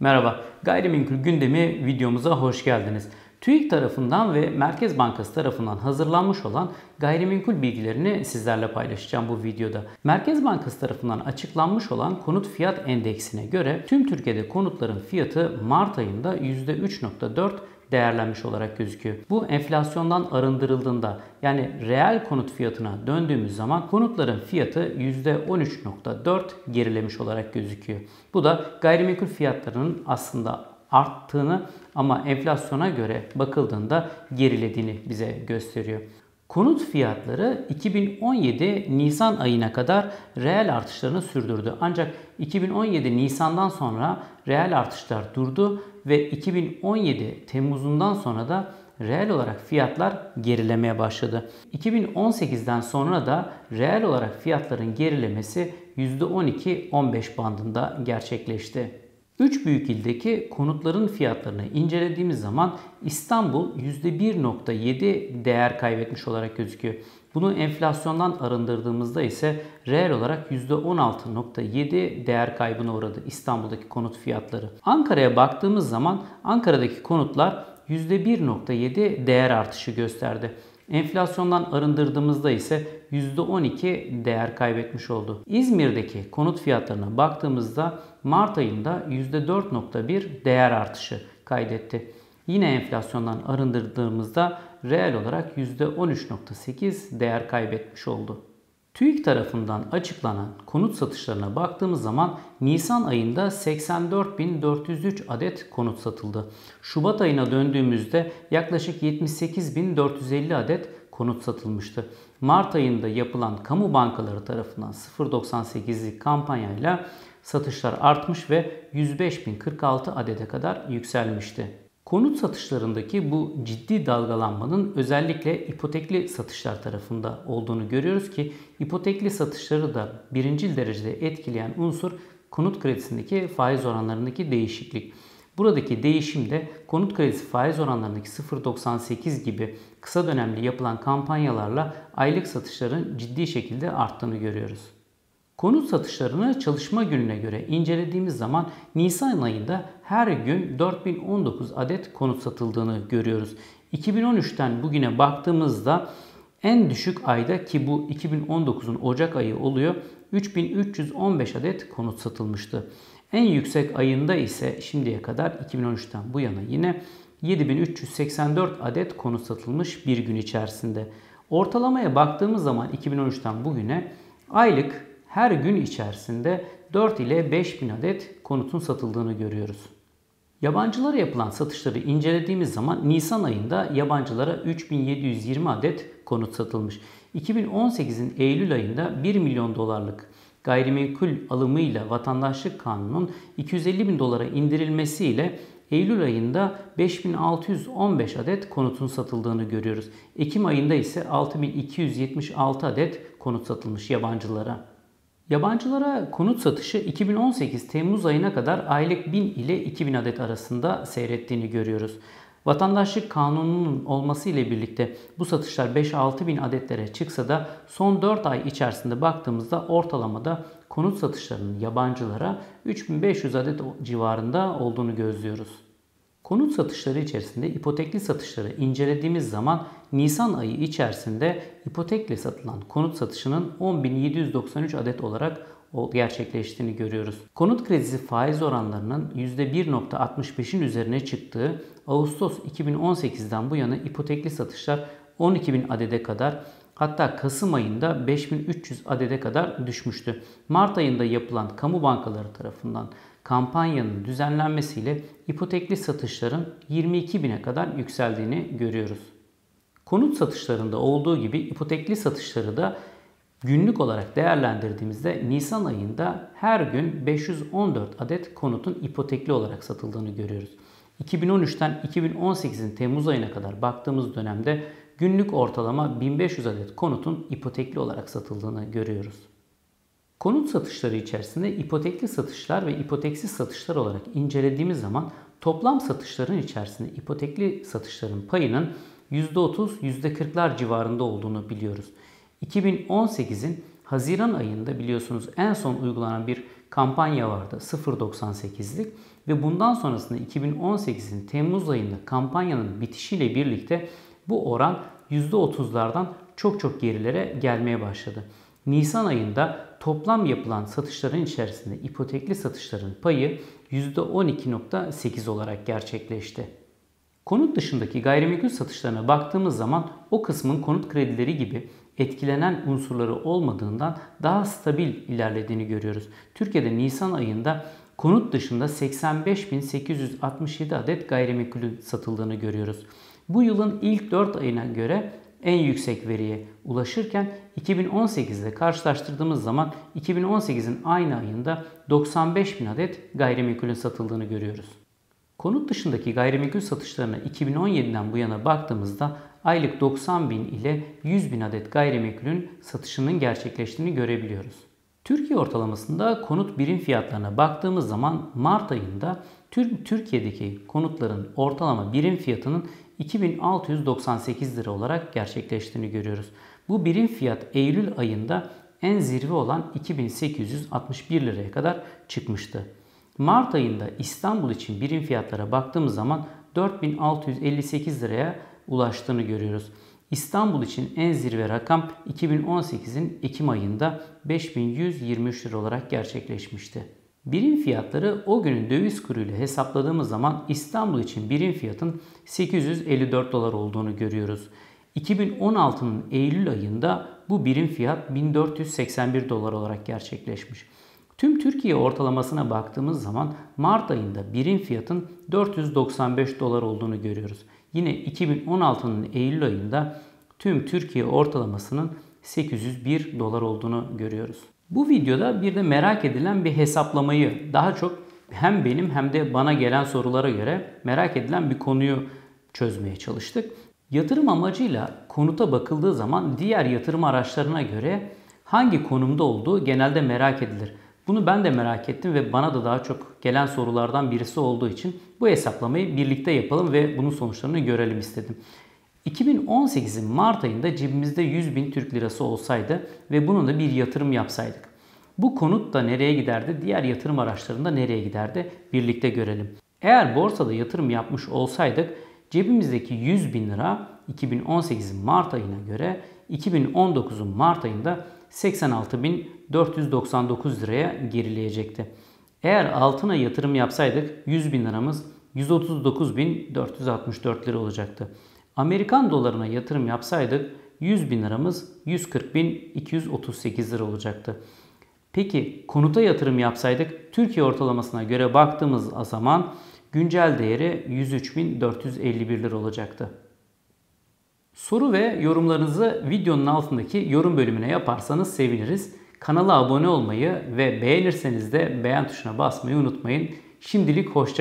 Merhaba, gayrimenkul gündemi videomuza hoş geldiniz. TÜİK tarafından ve Merkez Bankası tarafından hazırlanmış olan gayrimenkul bilgilerini sizlerle paylaşacağım bu videoda. Merkez Bankası tarafından açıklanmış olan konut fiyat endeksine göre tüm Türkiye'de konutların fiyatı Mart ayında %3.4 değerlenmiş olarak gözüküyor. Bu enflasyondan arındırıldığında yani reel konut fiyatına döndüğümüz zaman konutların fiyatı %13.4 gerilemiş olarak gözüküyor. Bu da gayrimenkul fiyatlarının aslında arttığını ama enflasyona göre bakıldığında gerilediğini bize gösteriyor. Konut fiyatları 2017 Nisan ayına kadar reel artışlarını sürdürdü. Ancak 2017 Nisan'dan sonra reel artışlar durdu ve 2017 Temmuz'undan sonra da reel olarak fiyatlar gerilemeye başladı. 2018'den sonra da reel olarak fiyatların gerilemesi %12-15 bandında gerçekleşti. 3 büyük ildeki konutların fiyatlarını incelediğimiz zaman İstanbul %1.7 değer kaybetmiş olarak gözüküyor. Bunu enflasyondan arındırdığımızda ise reel olarak %16.7 değer kaybına uğradı İstanbul'daki konut fiyatları. Ankara'ya baktığımız zaman Ankara'daki konutlar %1.7 değer artışı gösterdi. Enflasyondan arındırdığımızda ise %12 değer kaybetmiş oldu. İzmir'deki konut fiyatlarına baktığımızda Mart ayında %4.1 değer artışı kaydetti. Yine enflasyondan arındırdığımızda reel olarak %13.8 değer kaybetmiş oldu. TÜİK tarafından açıklanan konut satışlarına baktığımız zaman Nisan ayında 84.403 adet konut satıldı. Şubat ayına döndüğümüzde yaklaşık 78.450 adet konut satılmıştı. Mart ayında yapılan kamu bankaları tarafından 0.98'lik kampanyayla satışlar artmış ve 105.046 adete kadar yükselmişti. Konut satışlarındaki bu ciddi dalgalanmanın özellikle ipotekli satışlar tarafında olduğunu görüyoruz ki ipotekli satışları da birincil derecede etkileyen unsur konut kredisindeki faiz oranlarındaki değişiklik. Buradaki değişim de konut kredisi faiz oranlarındaki 0.98 gibi kısa dönemli yapılan kampanyalarla aylık satışların ciddi şekilde arttığını görüyoruz. Konut satışlarını çalışma gününe göre incelediğimiz zaman Nisan ayında her gün 4019 adet konut satıldığını görüyoruz. 2013'ten bugüne baktığımızda en düşük ayda ki bu 2019'un Ocak ayı oluyor 3315 adet konut satılmıştı. En yüksek ayında ise şimdiye kadar 2013'ten bu yana yine 7384 adet konut satılmış bir gün içerisinde. Ortalamaya baktığımız zaman 2013'ten bugüne aylık her gün içerisinde 4 ile 5 bin adet konutun satıldığını görüyoruz. Yabancılara yapılan satışları incelediğimiz zaman Nisan ayında yabancılara 3720 adet konut satılmış. 2018'in Eylül ayında 1 milyon dolarlık gayrimenkul alımıyla vatandaşlık kanunun 250 bin dolara indirilmesiyle Eylül ayında 5615 adet konutun satıldığını görüyoruz. Ekim ayında ise 6276 adet konut satılmış yabancılara. Yabancılara konut satışı 2018 Temmuz ayına kadar aylık 1000 ile 2000 adet arasında seyrettiğini görüyoruz. Vatandaşlık kanununun olması ile birlikte bu satışlar 5-6 bin adetlere çıksa da son 4 ay içerisinde baktığımızda ortalamada konut satışlarının yabancılara 3500 adet civarında olduğunu gözlüyoruz. Konut satışları içerisinde ipotekli satışları incelediğimiz zaman Nisan ayı içerisinde ipotekle satılan konut satışının 10.793 adet olarak gerçekleştiğini görüyoruz. Konut kredisi faiz oranlarının %1.65'in üzerine çıktığı Ağustos 2018'den bu yana ipotekli satışlar 12.000 adede kadar hatta Kasım ayında 5300 adede kadar düşmüştü. Mart ayında yapılan kamu bankaları tarafından kampanyanın düzenlenmesiyle ipotekli satışların 22 bine kadar yükseldiğini görüyoruz. Konut satışlarında olduğu gibi ipotekli satışları da günlük olarak değerlendirdiğimizde Nisan ayında her gün 514 adet konutun ipotekli olarak satıldığını görüyoruz. 2013'ten 2018'in Temmuz ayına kadar baktığımız dönemde günlük ortalama 1500 adet konutun ipotekli olarak satıldığını görüyoruz. Konut satışları içerisinde ipotekli satışlar ve ipoteksiz satışlar olarak incelediğimiz zaman toplam satışların içerisinde ipotekli satışların payının %30, %40'lar civarında olduğunu biliyoruz. 2018'in Haziran ayında biliyorsunuz en son uygulanan bir kampanya vardı 0.98'lik ve bundan sonrasında 2018'in Temmuz ayında kampanyanın bitişiyle birlikte bu oran %30'lardan çok çok gerilere gelmeye başladı. Nisan ayında toplam yapılan satışların içerisinde ipotekli satışların payı %12.8 olarak gerçekleşti. Konut dışındaki gayrimenkul satışlarına baktığımız zaman o kısmın konut kredileri gibi etkilenen unsurları olmadığından daha stabil ilerlediğini görüyoruz. Türkiye'de Nisan ayında konut dışında 85.867 adet gayrimenkulün satıldığını görüyoruz. Bu yılın ilk 4 ayına göre en yüksek veriye ulaşırken 2018'de karşılaştırdığımız zaman 2018'in aynı ayında 95 bin adet gayrimenkulün satıldığını görüyoruz. Konut dışındaki gayrimenkul satışlarına 2017'den bu yana baktığımızda aylık 90 bin ile 100 bin adet gayrimenkulün satışının gerçekleştiğini görebiliyoruz. Türkiye ortalamasında konut birim fiyatlarına baktığımız zaman Mart ayında Türkiye'deki konutların ortalama birim fiyatının 2698 lira olarak gerçekleştiğini görüyoruz. Bu birim fiyat Eylül ayında en zirve olan 2861 liraya kadar çıkmıştı. Mart ayında İstanbul için birim fiyatlara baktığımız zaman 4658 liraya ulaştığını görüyoruz. İstanbul için en zirve rakam 2018'in Ekim ayında 5123 lira olarak gerçekleşmişti. Birim fiyatları o günün döviz kuru ile hesapladığımız zaman İstanbul için birim fiyatın 854 dolar olduğunu görüyoruz. 2016'nın Eylül ayında bu birim fiyat 1481 dolar olarak gerçekleşmiş. Tüm Türkiye ortalamasına baktığımız zaman Mart ayında birim fiyatın 495 dolar olduğunu görüyoruz. Yine 2016'nın Eylül ayında tüm Türkiye ortalamasının 801 dolar olduğunu görüyoruz. Bu videoda bir de merak edilen bir hesaplamayı daha çok hem benim hem de bana gelen sorulara göre merak edilen bir konuyu çözmeye çalıştık. Yatırım amacıyla konuta bakıldığı zaman diğer yatırım araçlarına göre hangi konumda olduğu genelde merak edilir. Bunu ben de merak ettim ve bana da daha çok gelen sorulardan birisi olduğu için bu hesaplamayı birlikte yapalım ve bunun sonuçlarını görelim istedim. 2018'in Mart ayında cebimizde 100 bin Türk lirası olsaydı ve bunun da bir yatırım yapsaydık. Bu konut da nereye giderdi? Diğer yatırım araçlarında nereye giderdi? Birlikte görelim. Eğer borsada yatırım yapmış olsaydık cebimizdeki 100 bin lira 2018'in Mart ayına göre 2019'un Mart ayında 86.499 liraya gerileyecekti. Eğer altına yatırım yapsaydık 100 bin liramız 139.464 lira olacaktı. Amerikan dolarına yatırım yapsaydık 100 bin liramız 140.238 lira olacaktı. Peki konuta yatırım yapsaydık Türkiye ortalamasına göre baktığımız zaman güncel değeri 103.451 lira olacaktı. Soru ve yorumlarınızı videonun altındaki yorum bölümüne yaparsanız seviniriz. Kanala abone olmayı ve beğenirseniz de beğen tuşuna basmayı unutmayın. Şimdilik hoşçakalın.